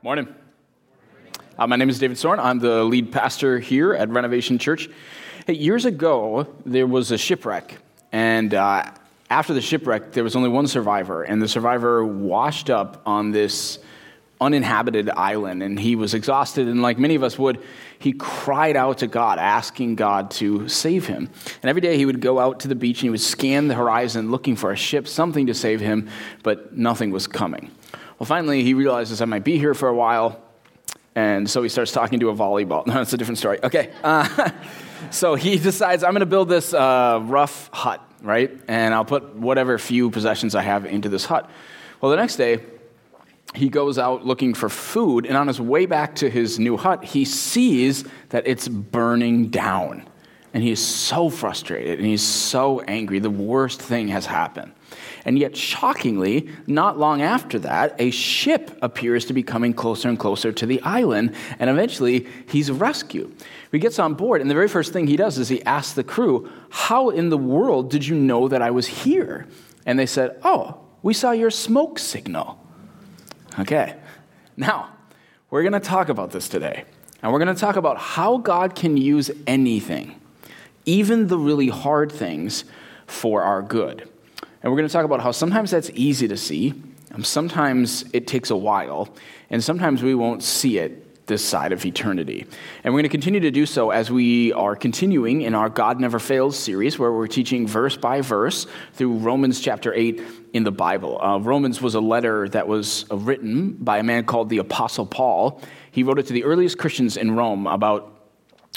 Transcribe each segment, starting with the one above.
Morning. Uh, my name is David Sorn. I'm the lead pastor here at Renovation Church. Hey, years ago, there was a shipwreck, and uh, after the shipwreck, there was only one survivor, and the survivor washed up on this uninhabited island, and he was exhausted, and like many of us would, he cried out to God, asking God to save him. And every day he would go out to the beach and he would scan the horizon looking for a ship, something to save him, but nothing was coming. Well, finally, he realizes I might be here for a while, and so he starts talking to a volleyball. No, it's a different story. Okay. Uh, so he decides I'm going to build this uh, rough hut, right? And I'll put whatever few possessions I have into this hut. Well, the next day, he goes out looking for food, and on his way back to his new hut, he sees that it's burning down. And he is so frustrated and he's so angry. The worst thing has happened. And yet, shockingly, not long after that, a ship appears to be coming closer and closer to the island, and eventually he's rescued. He gets on board, and the very first thing he does is he asks the crew, How in the world did you know that I was here? And they said, Oh, we saw your smoke signal. Okay, now we're going to talk about this today. And we're going to talk about how God can use anything, even the really hard things, for our good. And we're going to talk about how sometimes that's easy to see, and sometimes it takes a while, and sometimes we won't see it this side of eternity. And we're going to continue to do so as we are continuing in our God Never Fails series, where we're teaching verse by verse through Romans chapter 8 in the Bible. Uh, Romans was a letter that was written by a man called the Apostle Paul. He wrote it to the earliest Christians in Rome about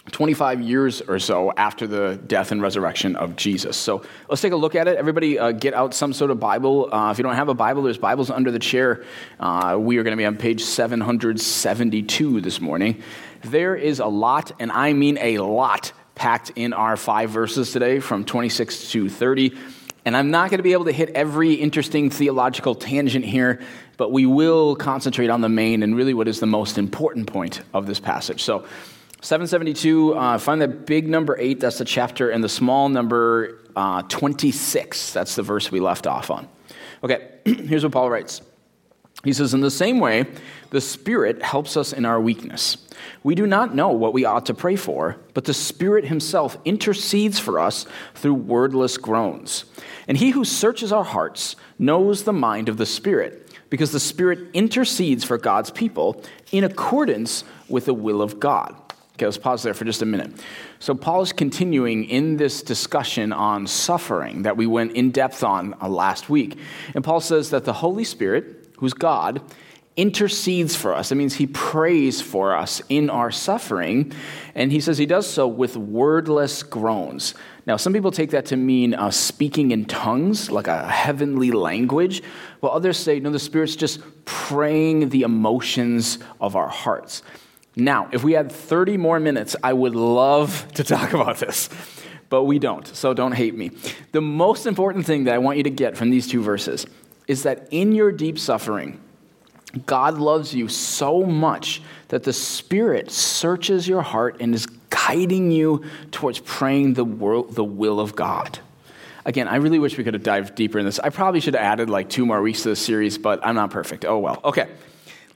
25 years or so after the death and resurrection of Jesus. So let's take a look at it. Everybody, uh, get out some sort of Bible. Uh, if you don't have a Bible, there's Bibles under the chair. Uh, we are going to be on page 772 this morning. There is a lot, and I mean a lot, packed in our five verses today from 26 to 30. And I'm not going to be able to hit every interesting theological tangent here, but we will concentrate on the main and really what is the most important point of this passage. So 772, uh, find that big number 8, that's the chapter, and the small number uh, 26, that's the verse we left off on. Okay, here's what Paul writes. He says, In the same way, the Spirit helps us in our weakness. We do not know what we ought to pray for, but the Spirit Himself intercedes for us through wordless groans. And He who searches our hearts knows the mind of the Spirit, because the Spirit intercedes for God's people in accordance with the will of God. Okay, let's pause there for just a minute. So, Paul is continuing in this discussion on suffering that we went in depth on uh, last week. And Paul says that the Holy Spirit, who's God, intercedes for us. It means he prays for us in our suffering. And he says he does so with wordless groans. Now, some people take that to mean uh, speaking in tongues, like a heavenly language, while others say, no, the Spirit's just praying the emotions of our hearts. Now, if we had 30 more minutes, I would love to talk about this, but we don't, so don't hate me. The most important thing that I want you to get from these two verses is that in your deep suffering, God loves you so much that the Spirit searches your heart and is guiding you towards praying the, world, the will of God. Again, I really wish we could have dived deeper in this. I probably should have added like two more weeks to this series, but I'm not perfect. Oh well. Okay.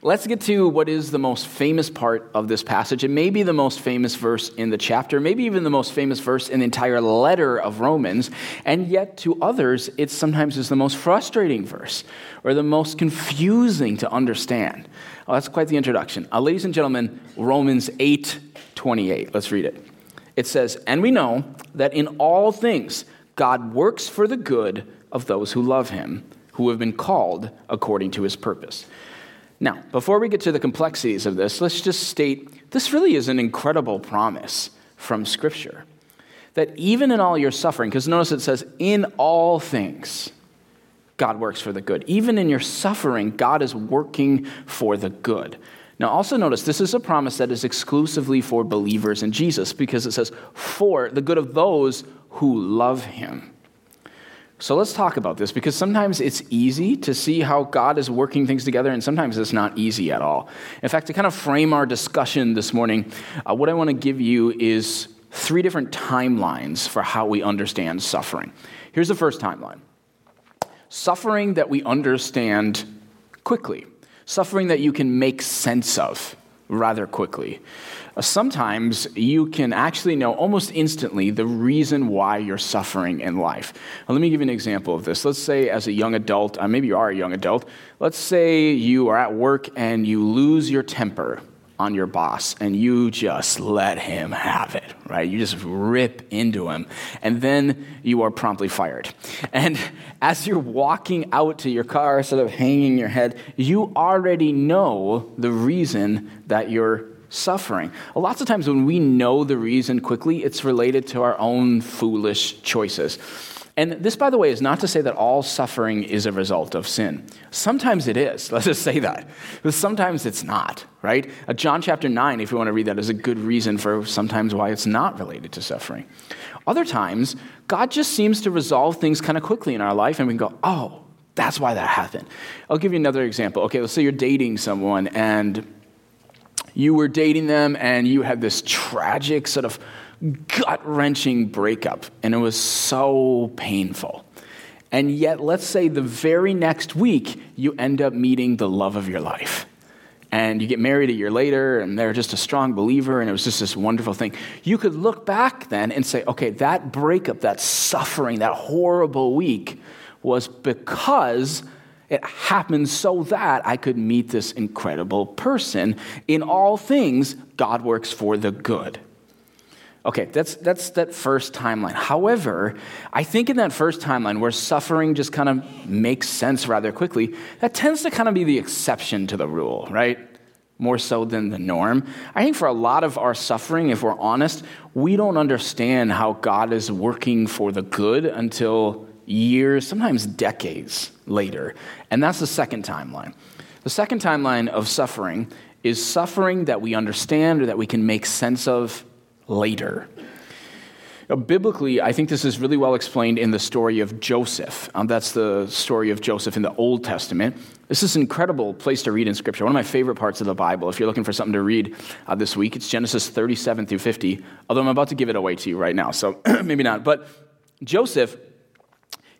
Let's get to what is the most famous part of this passage. It may be the most famous verse in the chapter, maybe even the most famous verse in the entire letter of Romans, and yet to others, it sometimes is the most frustrating verse or the most confusing to understand. Oh, that's quite the introduction. Uh, ladies and gentlemen, Romans 8 28. Let's read it. It says, And we know that in all things God works for the good of those who love him, who have been called according to his purpose. Now, before we get to the complexities of this, let's just state this really is an incredible promise from Scripture. That even in all your suffering, because notice it says, in all things, God works for the good. Even in your suffering, God is working for the good. Now, also notice this is a promise that is exclusively for believers in Jesus because it says, for the good of those who love him. So let's talk about this because sometimes it's easy to see how God is working things together, and sometimes it's not easy at all. In fact, to kind of frame our discussion this morning, uh, what I want to give you is three different timelines for how we understand suffering. Here's the first timeline suffering that we understand quickly. suffering that you can make sense of rather quickly. Sometimes you can actually know almost instantly the reason why you're suffering in life. Now, let me give you an example of this. Let's say, as a young adult, uh, maybe you are a young adult, let's say you are at work and you lose your temper on your boss and you just let him have it, right? You just rip into him and then you are promptly fired. And as you're walking out to your car, sort of hanging your head, you already know the reason that you're suffering. Lots of times when we know the reason quickly, it's related to our own foolish choices. And this, by the way, is not to say that all suffering is a result of sin. Sometimes it is. Let's just say that. But sometimes it's not, right? Uh, John chapter 9, if you want to read that, is a good reason for sometimes why it's not related to suffering. Other times, God just seems to resolve things kind of quickly in our life, and we can go, oh, that's why that happened. I'll give you another example. Okay, let's say you're dating someone and you were dating them and you had this tragic sort of gut wrenching breakup, and it was so painful. And yet, let's say the very next week, you end up meeting the love of your life. And you get married a year later, and they're just a strong believer, and it was just this wonderful thing. You could look back then and say, okay, that breakup, that suffering, that horrible week was because it happened so that I could meet this incredible person. In all things, God works for the good. Okay, that's, that's that first timeline. However, I think in that first timeline where suffering just kind of makes sense rather quickly, that tends to kind of be the exception to the rule, right? More so than the norm. I think for a lot of our suffering, if we're honest, we don't understand how God is working for the good until years, sometimes decades later. And that's the second timeline. The second timeline of suffering is suffering that we understand or that we can make sense of later. Now, biblically, I think this is really well explained in the story of Joseph. Um, that's the story of Joseph in the Old Testament. This is an incredible place to read in Scripture. One of my favorite parts of the Bible. If you're looking for something to read uh, this week, it's Genesis 37 through 50. Although I'm about to give it away to you right now, so maybe not. But Joseph,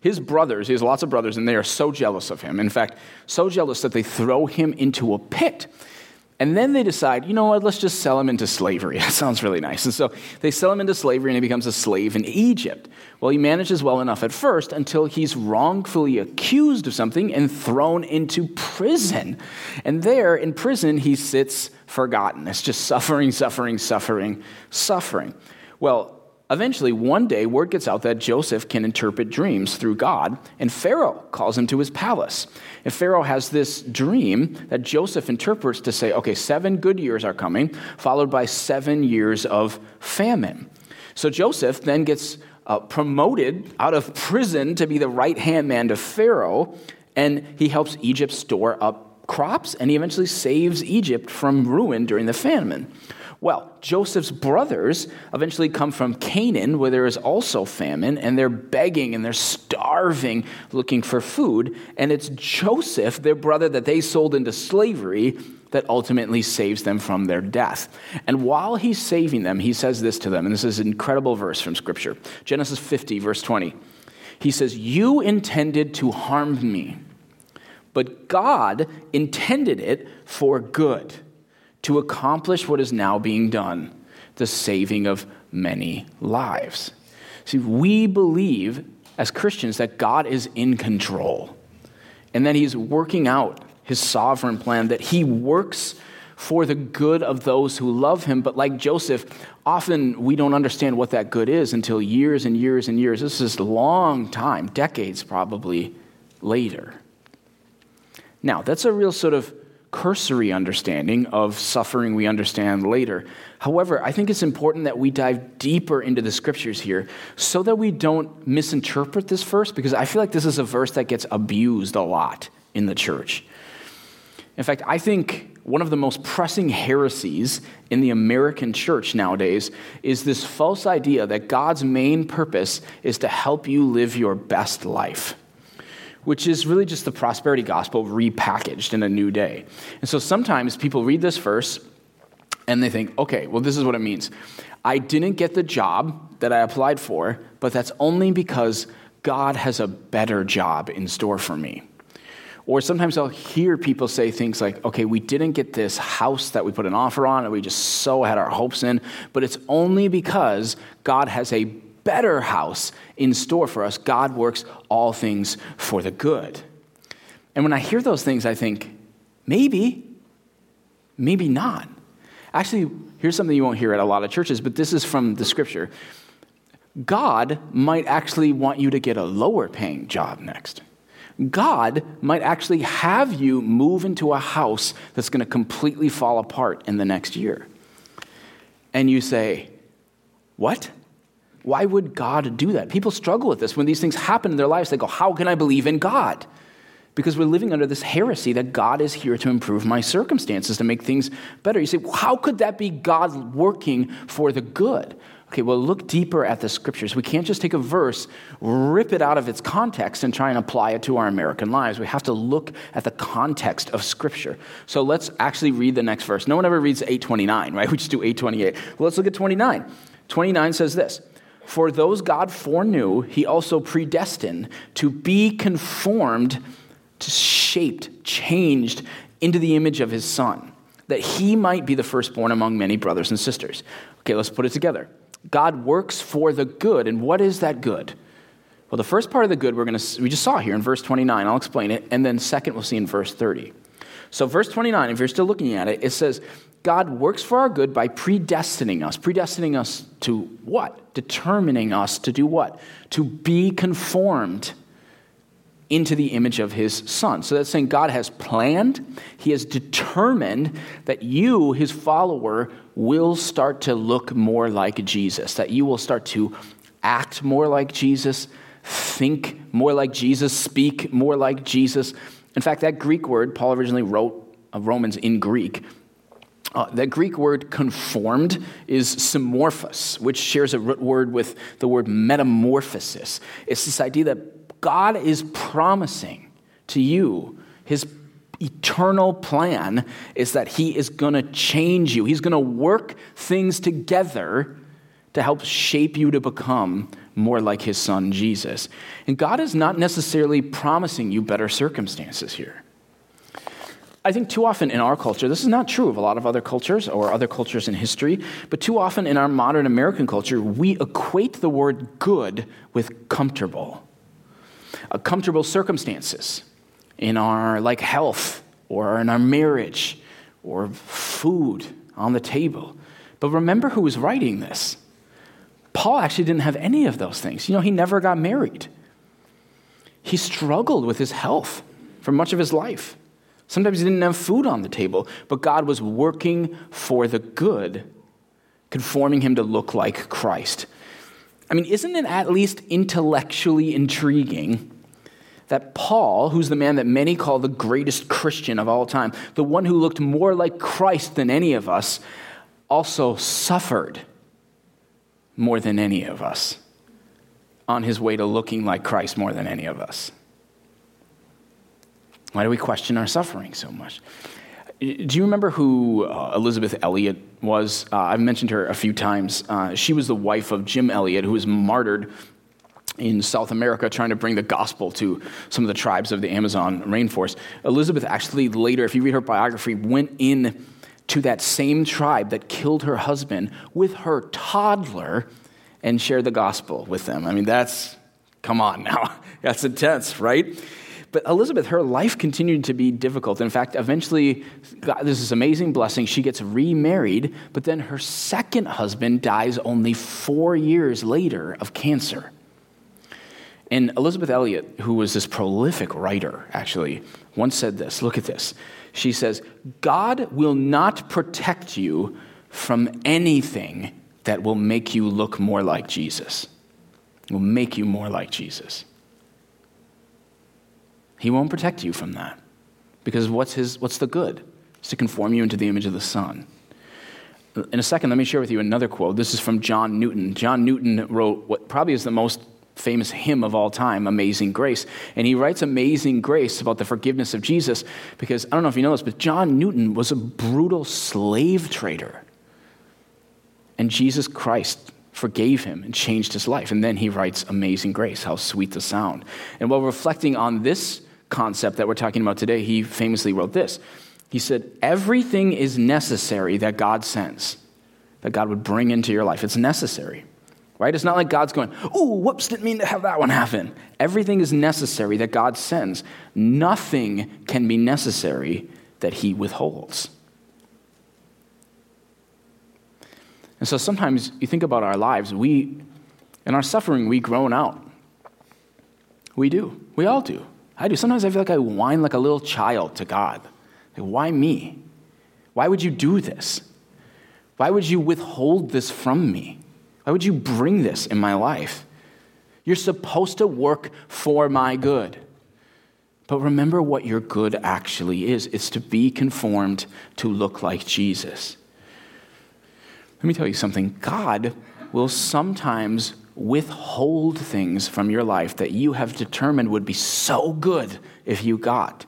his brothers, he has lots of brothers, and they are so jealous of him. In fact, so jealous that they throw him into a pit. And then they decide, you know what, let's just sell him into slavery. That sounds really nice. And so they sell him into slavery and he becomes a slave in Egypt. Well, he manages well enough at first until he's wrongfully accused of something and thrown into prison. And there in prison, he sits forgotten. It's just suffering, suffering, suffering, suffering. Well, Eventually, one day, word gets out that Joseph can interpret dreams through God, and Pharaoh calls him to his palace. And Pharaoh has this dream that Joseph interprets to say, okay, seven good years are coming, followed by seven years of famine. So Joseph then gets uh, promoted out of prison to be the right hand man to Pharaoh, and he helps Egypt store up crops, and he eventually saves Egypt from ruin during the famine. Well, Joseph's brothers eventually come from Canaan, where there is also famine, and they're begging and they're starving, looking for food. And it's Joseph, their brother that they sold into slavery, that ultimately saves them from their death. And while he's saving them, he says this to them, and this is an incredible verse from Scripture Genesis 50, verse 20. He says, You intended to harm me, but God intended it for good to accomplish what is now being done the saving of many lives. See, we believe as Christians that God is in control and that He's working out His sovereign plan, that He works for the good of those who love Him. But like Joseph, often we don't understand what that good is until years and years and years. This is a long time, decades probably later. Now, that's a real sort of cursory understanding of suffering we understand later. However, I think it's important that we dive deeper into the scriptures here so that we don't misinterpret this verse because I feel like this is a verse that gets abused a lot in the church. In fact, I think one of the most pressing heresies in the American church nowadays is this false idea that God's main purpose is to help you live your best life which is really just the prosperity gospel repackaged in a new day. And so sometimes people read this verse and they think, okay, well, this is what it means. I didn't get the job that I applied for, but that's only because God has a better job in store for me. Or sometimes I'll hear people say things like, okay, we didn't get this house that we put an offer on and we just so had our hopes in, but it's only because God has a better house in store for us. God works all things for the good. And when I hear those things, I think, maybe, maybe not. Actually, here's something you won't hear at a lot of churches, but this is from the scripture. God might actually want you to get a lower paying job next. God might actually have you move into a house that's going to completely fall apart in the next year. And you say, What? Why would God do that? People struggle with this. When these things happen in their lives, they go, How can I believe in God? Because we're living under this heresy that God is here to improve my circumstances, to make things better. You say, well, How could that be God working for the good? Okay, well, look deeper at the scriptures. We can't just take a verse, rip it out of its context, and try and apply it to our American lives. We have to look at the context of scripture. So let's actually read the next verse. No one ever reads 829, right? We just do 828. Well, let's look at 29. 29 says this For those God foreknew, he also predestined to be conformed, to shaped, changed into the image of his son, that he might be the firstborn among many brothers and sisters. Okay, let's put it together. God works for the good. And what is that good? Well, the first part of the good we're going to we just saw here in verse 29. I'll explain it, and then second we'll see in verse 30. So verse 29, if you're still looking at it, it says God works for our good by predestining us. Predestining us to what? Determining us to do what? To be conformed into the image of his son. So that's saying God has planned, he has determined that you, his follower, will start to look more like Jesus, that you will start to act more like Jesus, think more like Jesus, speak more like Jesus. In fact, that Greek word, Paul originally wrote of Romans in Greek. Uh, that Greek word conformed is symorphos, which shares a root word with the word metamorphosis. It's this idea that God is promising to you, his eternal plan is that he is going to change you. He's going to work things together to help shape you to become more like his son Jesus. And God is not necessarily promising you better circumstances here. I think too often in our culture, this is not true of a lot of other cultures or other cultures in history, but too often in our modern American culture, we equate the word good with comfortable uh, comfortable circumstances in our like health or in our marriage or food on the table. But remember who was writing this. Paul actually didn't have any of those things. You know, he never got married. He struggled with his health for much of his life. Sometimes he didn't have food on the table, but God was working for the good, conforming him to look like Christ. I mean, isn't it at least intellectually intriguing that Paul, who's the man that many call the greatest Christian of all time, the one who looked more like Christ than any of us, also suffered more than any of us on his way to looking like Christ more than any of us? Why do we question our suffering so much? Do you remember who uh, Elisabeth Elliot was? Uh, I've mentioned her a few times. Uh, she was the wife of Jim Elliot, who was martyred in South America trying to bring the gospel to some of the tribes of the Amazon rainforest. Elisabeth actually later, if you read her biography, went in to that same tribe that killed her husband with her toddler and shared the gospel with them. I mean, that's, come on now, that's intense, right? But Elisabeth, her life continued to be difficult. In fact, eventually, God, this is amazing blessing. She gets remarried, but then her second husband dies only four years later of cancer. And Elisabeth Elliot, who was this prolific writer, actually, once said this look at this. She says, God will not protect you from anything that will make you look more like Jesus, will make you more like Jesus. He won't protect you from that. Because what's, his, what's the good? It's to conform you into the image of the Son. In a second, let me share with you another quote. This is from John Newton. John Newton wrote what probably is the most famous hymn of all time, Amazing Grace. And he writes Amazing Grace about the forgiveness of Jesus because I don't know if you know this, but John Newton was a brutal slave trader. And Jesus Christ forgave him and changed his life. And then he writes Amazing Grace, how sweet the sound. And while reflecting on this concept that we're talking about today, he famously wrote this. He said, Everything is necessary that God sends, that God would bring into your life. It's necessary, right? It's not like God's going, Ooh, whoops, didn't mean to have that one happen. Everything is necessary that God sends. Nothing can be necessary that he withholds. And so sometimes you think about our lives, we, in our suffering, we groan out. We do. We all do. I do. Sometimes I feel like I whine like a little child to God. Like, why me? Why would you do this? Why would you withhold this from me? Why would you bring this in my life? You're supposed to work for my good. But remember what your good actually is it's to be conformed to look like Jesus. Let me tell you something God will sometimes withhold things from your life that you have determined would be so good if you got.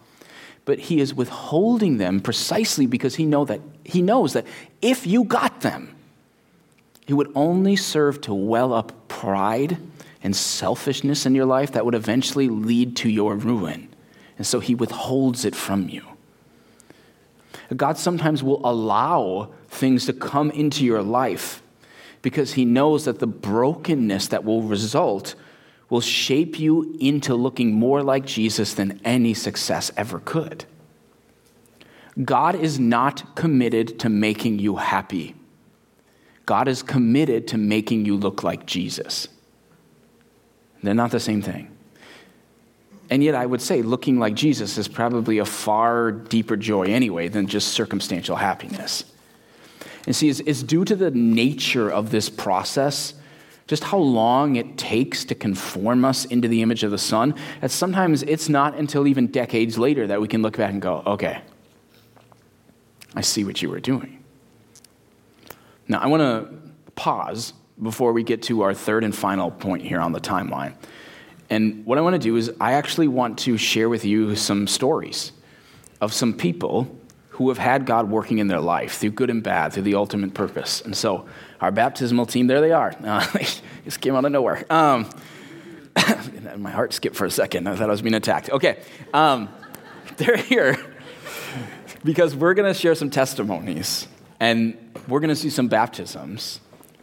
But he is withholding them precisely because he, know that, he knows that if you got them, it would only serve to well up pride and selfishness in your life that would eventually lead to your ruin. And so he withholds it from you. God sometimes will allow things to come into your life because he knows that the brokenness that will result will shape you into looking more like Jesus than any success ever could. God is not committed to making you happy. God is committed to making you look like Jesus. They're not the same thing. And yet, I would say looking like Jesus is probably a far deeper joy anyway than just circumstantial happiness. And see, it's, it's due to the nature of this process, just how long it takes to conform us into the image of the Son, that sometimes it's not until even decades later that we can look back and go, okay, I see what you were doing. Now, I want to pause before we get to our third and final point here on the timeline. And what I want to do is, I actually want to share with you some stories of some people who have had God working in their life through good and bad, through the ultimate purpose. And so, our baptismal team, there they are. Uh, they just came out of nowhere. Um, my heart skipped for a second. I thought I was being attacked. Okay. Um, they're here because we're going to share some testimonies and we're going to see some baptisms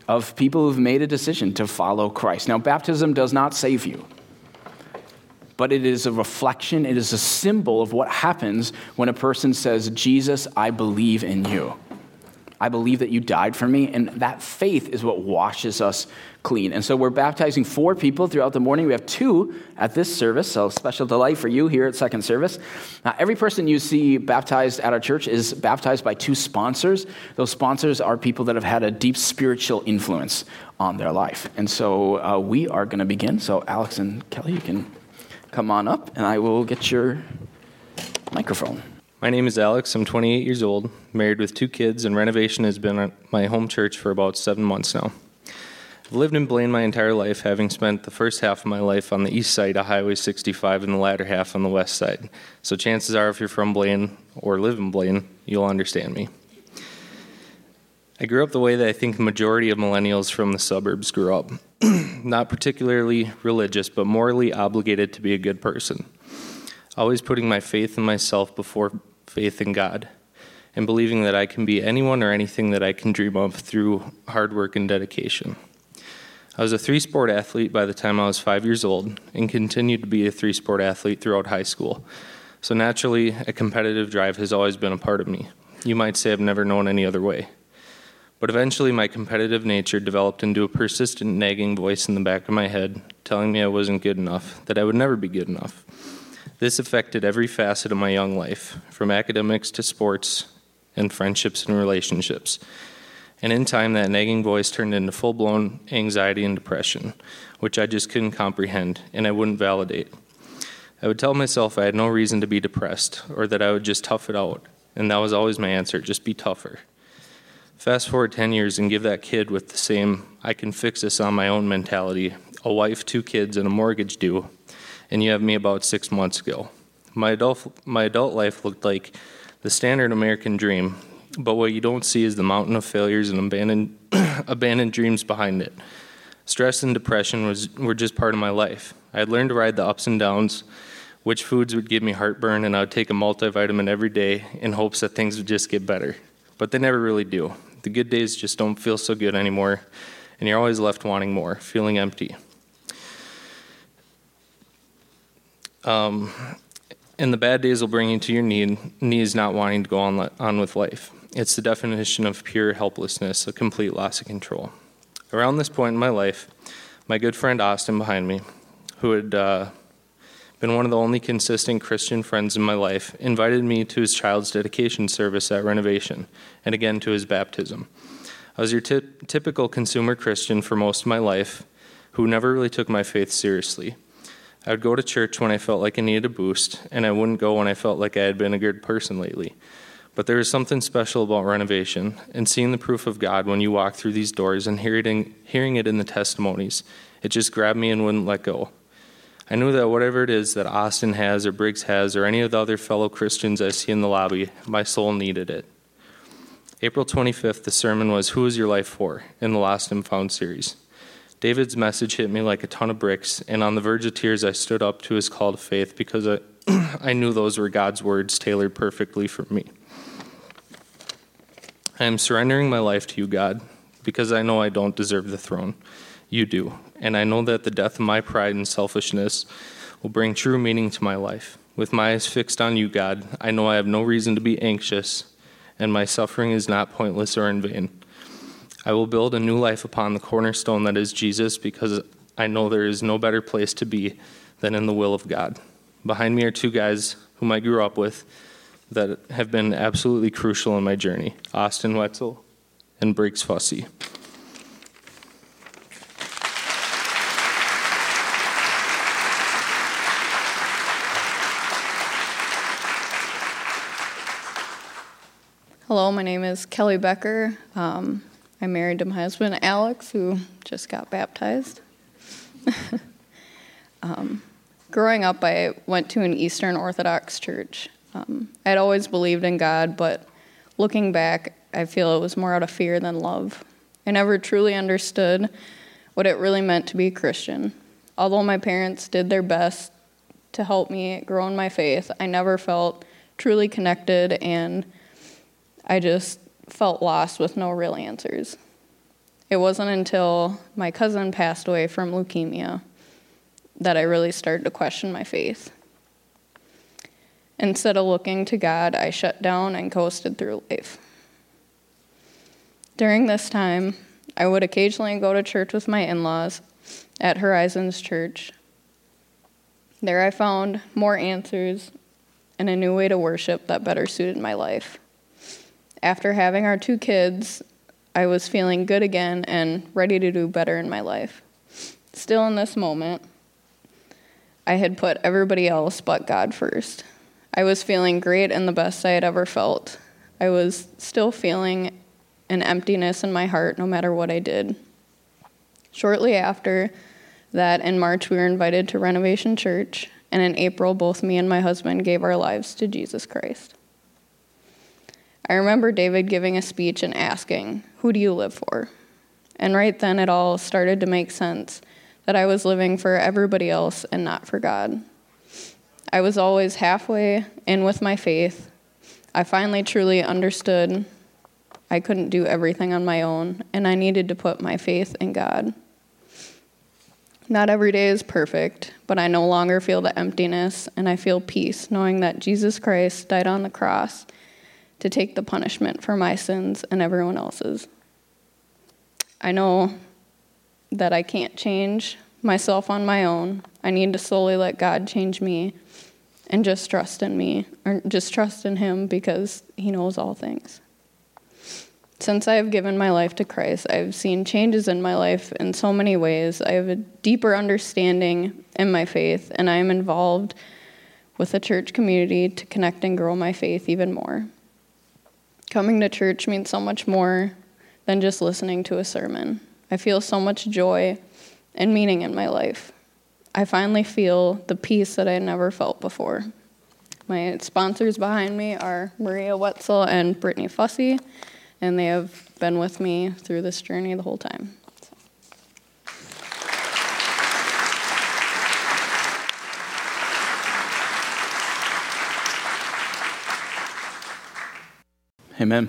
of people who've made a decision to follow Christ. Now, baptism does not save you but it is a reflection, it is a symbol of what happens when a person says, Jesus, I believe in you. I believe that you died for me, and that faith is what washes us clean. And so we're baptizing four people throughout the morning. We have two at this service, so special delight for you here at second service. Now, every person you see baptized at our church is baptized by two sponsors. Those sponsors are people that have had a deep spiritual influence on their life. And so uh, we are going to begin. So, Alex and Kelly, you can come on up and I will get your microphone. My name is Alex. I'm 28 years old, married with two kids, and renovation has been at my home church for about seven months now. I've lived in Blaine my entire life, having spent the first half of my life on the east side of Highway 65 and the latter half on the west side. So, chances are, if you're from Blaine or live in Blaine, you'll understand me. I grew up the way that I think the majority of millennials from the suburbs grew up not particularly religious, but morally obligated to be a good person. Always putting my faith in myself before faith in God, and believing that I can be anyone or anything that I can dream of through hard work and dedication. I was a three sport athlete by the time I was five years old, and continued to be a three sport athlete throughout high school. So naturally, a competitive drive has always been a part of me. You might say I've never known any other way. But eventually, my competitive nature developed into a persistent nagging voice in the back of my head, telling me I wasn't good enough, that I would never be good enough. This affected every facet of my young life, from academics to sports and friendships and relationships. And in time, that nagging voice turned into full blown anxiety and depression, which I just couldn't comprehend and I wouldn't validate. I would tell myself I had no reason to be depressed or that I would just tough it out. And that was always my answer just be tougher. Fast forward 10 years and give that kid with the same, I can fix this on my own mentality, a wife, two kids, and a mortgage due, and you have me about six months ago. My adult, my adult life looked like the standard American dream, but what you don't see is the mountain of failures and abandoned, abandoned dreams behind it. Stress and depression was, were just part of my life. I had learned to ride the ups and downs which foods would give me heartburn, and I would take a multivitamin every day in hopes that things would just get better. But they never really do. The good days just don't feel so good anymore, and you're always left wanting more, feeling empty. Um, and the bad days will bring you to your knee, knees not wanting to go on, on with life. It's the definition of pure helplessness, a complete loss of control. Around this point in my life, my good friend Austin behind me, who had uh, been one of the only consistent Christian friends in my life, invited me to his child's dedication service at Renovation, and again to his baptism. I was your t- typical consumer Christian for most of my life who never really took my faith seriously. I would go to church when I felt like I needed a boost, and I wouldn't go when I felt like I had been a good person lately. But there is something special about renovation and seeing the proof of God when you walk through these doors and hearing, hearing it in the testimonies. It just grabbed me and wouldn't let go. I knew that whatever it is that Austin has or Briggs has or any of the other fellow Christians I see in the lobby, my soul needed it. April 25th, the sermon was Who is Your Life For? in the Lost and Found series. David's message hit me like a ton of bricks, and on the verge of tears, I stood up to his call to faith because I, I knew those were God's words tailored perfectly for me. I am surrendering my life to you, God, because I know I don't deserve the throne. You do and I know that the death of my pride and selfishness will bring true meaning to my life. With my eyes fixed on you, God, I know I have no reason to be anxious, and my suffering is not pointless or in vain. I will build a new life upon the cornerstone that is Jesus because I know there is no better place to be than in the will of God. Behind me are two guys whom I grew up with that have been absolutely crucial in my journey Austin Wetzel and Briggs Fussy. Hello, my name is Kelly Becker. Um, I'm married to my husband, Alex, who just got baptized. um, growing up, I went to an Eastern Orthodox church. Um, I'd always believed in God, but looking back, I feel it was more out of fear than love. I never truly understood what it really meant to be a Christian. Although my parents did their best to help me grow in my faith, I never felt truly connected and I just felt lost with no real answers. It wasn't until my cousin passed away from leukemia that I really started to question my faith. Instead of looking to God, I shut down and coasted through life. During this time, I would occasionally go to church with my in laws at Horizons Church. There I found more answers and a new way to worship that better suited my life after having our two kids, I was feeling good again and ready to do better in my life. Still, in this moment, I had put everybody else but God first. I was feeling great and the best I had ever felt. I was still feeling an emptiness in my heart no matter what I did. Shortly after that, in March, we were invited to Renovation Church, and in April, both me and my husband gave our lives to Jesus Christ. I remember David giving a speech and asking, Who do you live for? And right then it all started to make sense that I was living for everybody else and not for God. I was always halfway in with my faith. I finally truly understood I couldn't do everything on my own, and I needed to put my faith in God. Not every day is perfect, but I no longer feel the emptiness, and I feel peace knowing that Jesus Christ died on the cross to take the punishment for my sins and everyone else's. I know that I can't change myself on my own. I need to slowly let God change me and just trust in me, or just trust in Him because He knows all things. Since I have given my life to Christ, I've seen changes in my life in so many ways. I have a deeper understanding in my faith, and I am involved with the church community to connect and grow my faith even more. Coming to church means so much more than just listening to a sermon. I feel so much joy and meaning in my life. I finally feel the peace that I never felt before. My sponsors behind me are Maria Wetzel and Brittany Fussy, and they have been with me through this journey the whole time. Amen.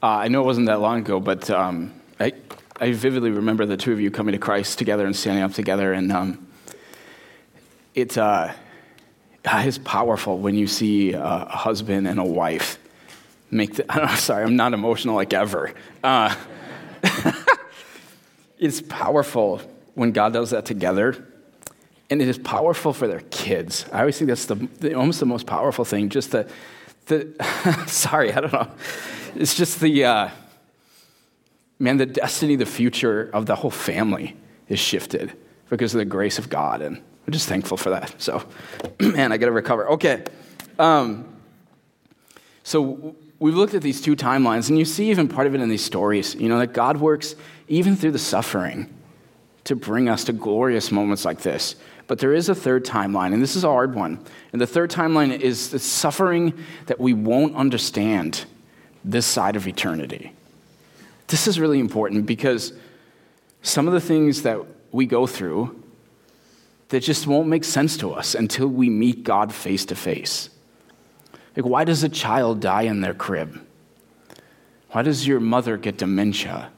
Uh, I know it wasn't that long ago, but um, I, I vividly remember the two of you coming to Christ together and standing up together. And um, it, uh, it's powerful when you see a husband and a wife make the, I'm sorry, I'm not emotional like ever. Uh, it's powerful when God does that together. And it is powerful for their kids. I always think that's the, the almost the most powerful thing. Just the, the sorry, I don't know. It's just the, uh, man, the destiny, the future of the whole family is shifted because of the grace of God. And I'm just thankful for that. So, man, I got to recover. Okay. Um, so we've looked at these two timelines, and you see even part of it in these stories, you know, that God works even through the suffering to bring us to glorious moments like this. But there is a third timeline, and this is a hard one. And the third timeline is the suffering that we won't understand this side of eternity. This is really important because some of the things that we go through that just won't make sense to us until we meet God face to face. Like, why does a child die in their crib? Why does your mother get dementia?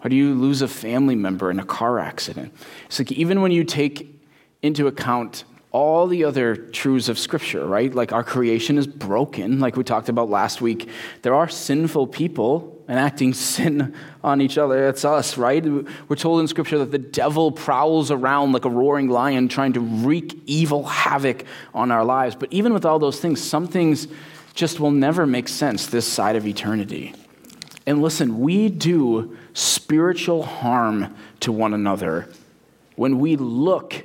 Why do you lose a family member in a car accident? It's like even when you take into account all the other truths of Scripture, right? Like our creation is broken, like we talked about last week. There are sinful people enacting sin on each other. That's us, right? We're told in Scripture that the devil prowls around like a roaring lion trying to wreak evil havoc on our lives. But even with all those things, some things just will never make sense this side of eternity. And listen, we do spiritual harm to one another when we look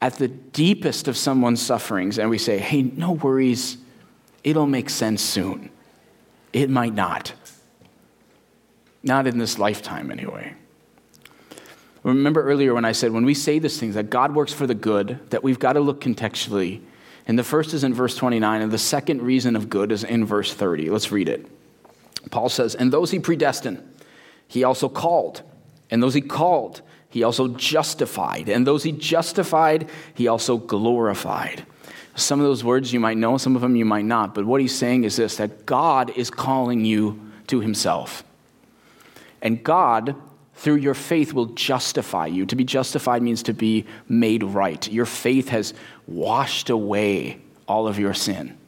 at the deepest of someone's sufferings and we say, hey, no worries, it'll make sense soon. It might not. Not in this lifetime, anyway. Remember earlier when I said, when we say these things, that God works for the good, that we've got to look contextually. And the first is in verse 29, and the second reason of good is in verse 30. Let's read it. Paul says, And those he predestined, he also called. And those he called, he also justified. And those he justified, he also glorified. Some of those words you might know, some of them you might not. But what he's saying is this that God is calling you to himself. And God, through your faith, will justify you. To be justified means to be made right. Your faith has washed away all of your sin.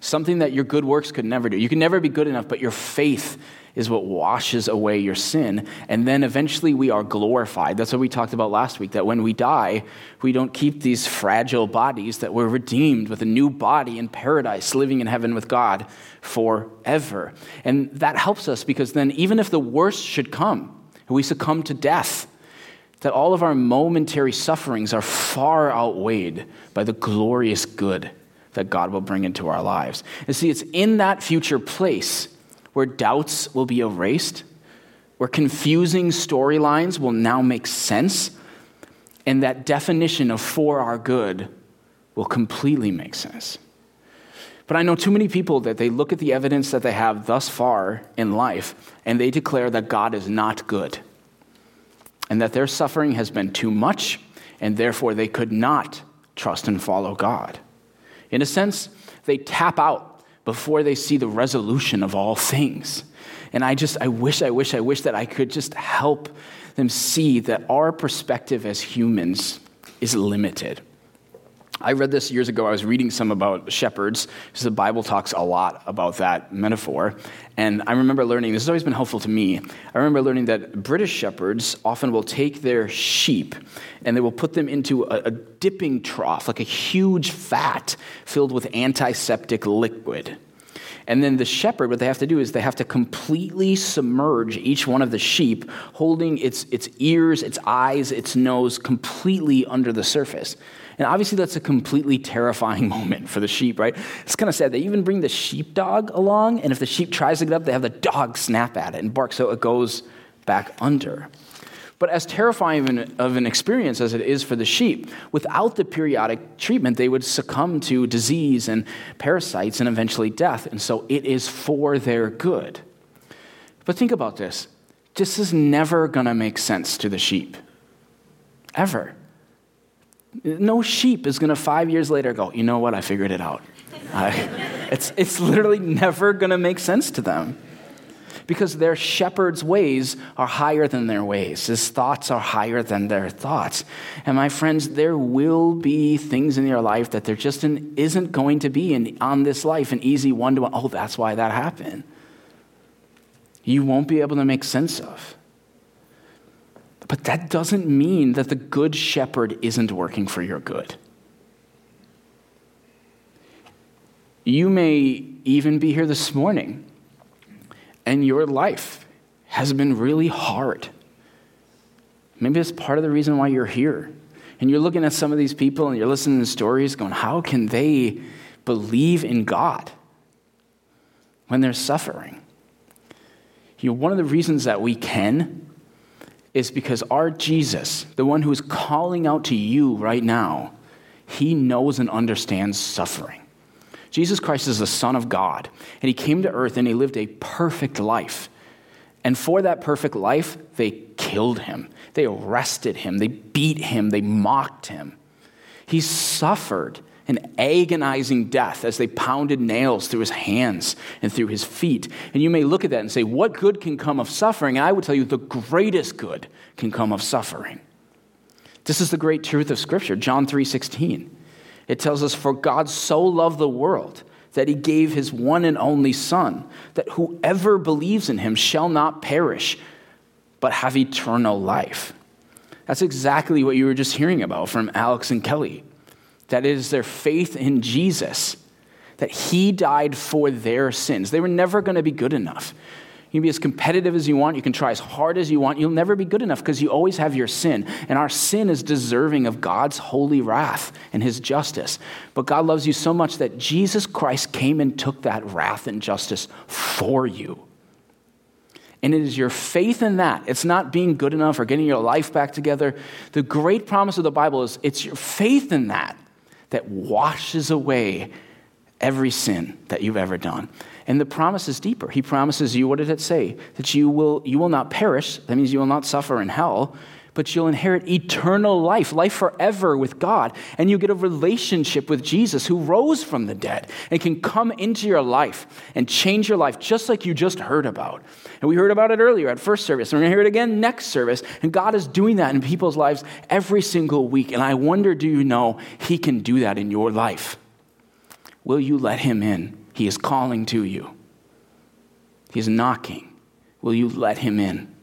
Something that your good works could never do. You can never be good enough, but your faith is what washes away your sin. And then eventually we are glorified. That's what we talked about last week that when we die, we don't keep these fragile bodies, that we're redeemed with a new body in paradise, living in heaven with God forever. And that helps us because then, even if the worst should come, we succumb to death, that all of our momentary sufferings are far outweighed by the glorious good that God will bring into our lives. And see, it's in that future place where doubts will be erased, where confusing storylines will now make sense, and that definition of for our good will completely make sense. But I know too many people that they look at the evidence that they have thus far in life and they declare that God is not good and that their suffering has been too much and therefore they could not trust and follow God. In a sense, they tap out before they see the resolution of all things. And I just, I wish, I wish, I wish that I could just help them see that our perspective as humans is limited. I read this years ago. I was reading some about shepherds, because the Bible talks a lot about that metaphor. And I remember learning, this has always been helpful to me. I remember learning that British shepherds often will take their sheep and they will put them into a, a dipping trough, like a huge vat filled with antiseptic liquid. And then the shepherd, what they have to do is they have to completely submerge each one of the sheep, holding its, its ears, its eyes, its nose completely under the surface. And obviously, that's a completely terrifying moment for the sheep, right? It's kind of sad. They even bring the sheepdog along, and if the sheep tries to get up, they have the dog snap at it and bark so it goes back under. But as terrifying of an experience as it is for the sheep, without the periodic treatment, they would succumb to disease and parasites and eventually death. And so it is for their good. But think about this this is never going to make sense to the sheep. Ever. No sheep is going to five years later go, you know what, I figured it out. I, It's, it's literally never going to make sense to them because their shepherd's ways are higher than their ways. His thoughts are higher than their thoughts. And my friends, there will be things in your life that there just isn't going to be in, on this life an easy one to one. Oh, that's why that happened. You won't be able to make sense of. But that doesn't mean that the good shepherd isn't working for your good. You may even be here this morning and your life has been really hard. Maybe it's part of the reason why you're here. And you're looking at some of these people and you're listening to stories going, how can they believe in God when they're suffering? You know, one of the reasons that we can is because our Jesus, the one who is calling out to you right now, he knows and understands suffering. Jesus Christ is the Son of God, and he came to earth and he lived a perfect life. And for that perfect life, they killed him. They arrested him. They beat him. They mocked him. He suffered an agonizing death as they pounded nails through his hands and through his feet. And you may look at that and say, What good can come of suffering? And I would tell you, the greatest good can come of suffering. This is the great truth of Scripture, John 3 16. It tells us, For God so loved the world that he gave his one and only Son, that whoever believes in him shall not perish, but have eternal life. That's exactly what you were just hearing about from Alex and Kelly. That is their faith in Jesus, that he died for their sins. They were never going to be good enough. You can be as competitive as you want. You can try as hard as you want. You'll never be good enough because you always have your sin. And our sin is deserving of God's holy wrath and his justice. But God loves you so much that Jesus Christ came and took that wrath and justice for you. And it is your faith in that. It's not being good enough or getting your life back together. The great promise of the Bible is it's your faith in that that washes away every sin that you've ever done. And the promise is deeper. He promises you, what did it say? That you will, you will not perish. That means you will not suffer in hell, but you'll inherit eternal life, life forever with God. And you get a relationship with Jesus who rose from the dead and can come into your life and change your life just like you just heard about. And we heard about it earlier at first service. And we're going to hear it again next service. And God is doing that in people's lives every single week. And I wonder do you know He can do that in your life? Will you let Him in? He is calling to you, He's knocking. Will you let Him in?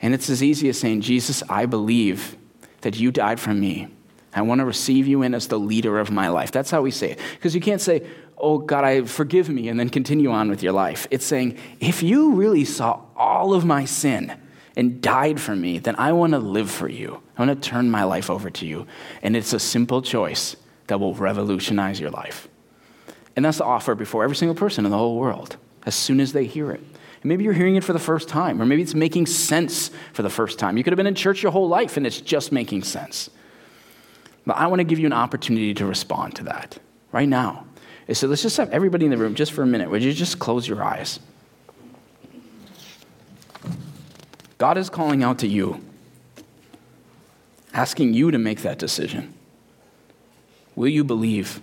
And it's as easy as saying, Jesus, I believe that you died for me. I want to receive you in as the leader of my life. That's how we say it. Because you can't say, oh, God, I forgive me, and then continue on with your life. It's saying, if you really saw all of my sin and died for me, then I want to live for you. I want to turn my life over to you. And it's a simple choice that will revolutionize your life. And that's the offer before every single person in the whole world as soon as they hear it. And maybe you're hearing it for the first time, or maybe it's making sense for the first time. You could have been in church your whole life and it's just making sense. But I want to give you an opportunity to respond to that right now. So let's just have everybody in the room just for a minute. Would you just close your eyes? God is calling out to you, asking you to make that decision. Will you believe?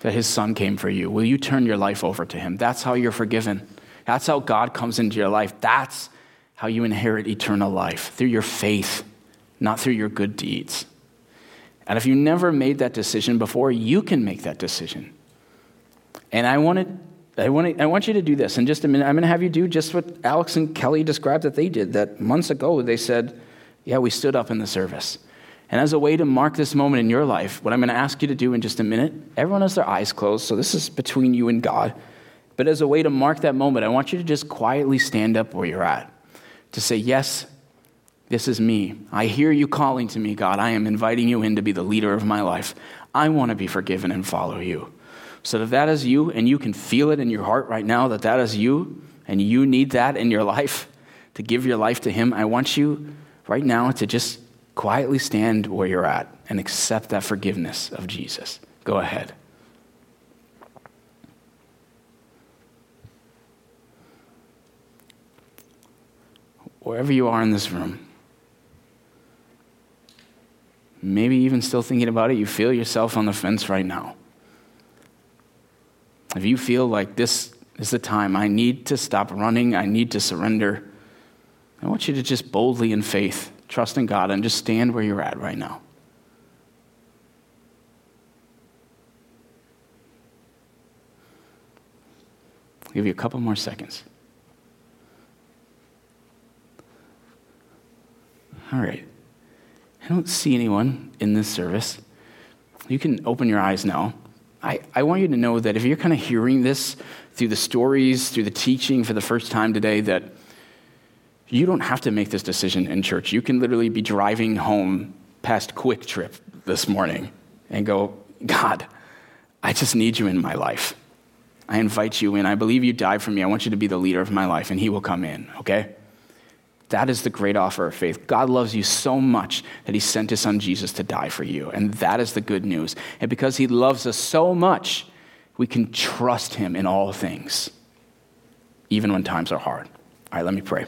That his son came for you? Will you turn your life over to him? That's how you're forgiven. That's how God comes into your life. That's how you inherit eternal life through your faith, not through your good deeds. And if you never made that decision before, you can make that decision. And I want to, I want to, I want you to do this in just a minute. I'm going to have you do just what Alex and Kelly described that they did. That months ago they said, "Yeah, we stood up in the service." And as a way to mark this moment in your life, what I'm going to ask you to do in just a minute, everyone has their eyes closed, so this is between you and God. But as a way to mark that moment, I want you to just quietly stand up where you're at to say, Yes, this is me. I hear you calling to me, God. I am inviting you in to be the leader of my life. I want to be forgiven and follow you. So if that is you, and you can feel it in your heart right now that that is you, and you need that in your life to give your life to Him, I want you right now to just quietly stand where you're at and accept that forgiveness of Jesus. Go ahead. Wherever you are in this room, maybe even still thinking about it, you feel yourself on the fence right now. If you feel like this is the time, I need to stop running, I need to surrender, I want you to just boldly in faith trust in God and just stand where you're at right now. I'll give you a couple more seconds. All right. I don't see anyone in this service. You can open your eyes now. I, I want you to know that if you're kind of hearing this through the stories, through the teaching for the first time today, that you don't have to make this decision in church. You can literally be driving home past QuikTrip this morning and go, God, I just need you in my life. I invite you in. I believe you died for me. I want you to be the leader of my life, and He will come in, okay? That is the great offer of faith. God loves you so much that He sent His Son Jesus to die for you, and that is the good news. And because He loves us so much, we can trust Him in all things, even when times are hard. All right, let me pray.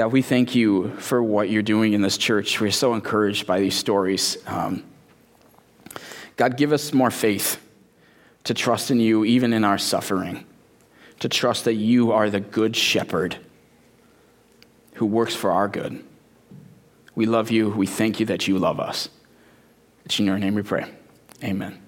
God, we thank you for what you're doing in this church. We're so encouraged by these stories. Um, God, give us more faith to trust in you even in our suffering, to trust that you are the good shepherd who works for our good. We love you. We thank you that you love us. It's in your name we pray. Amen.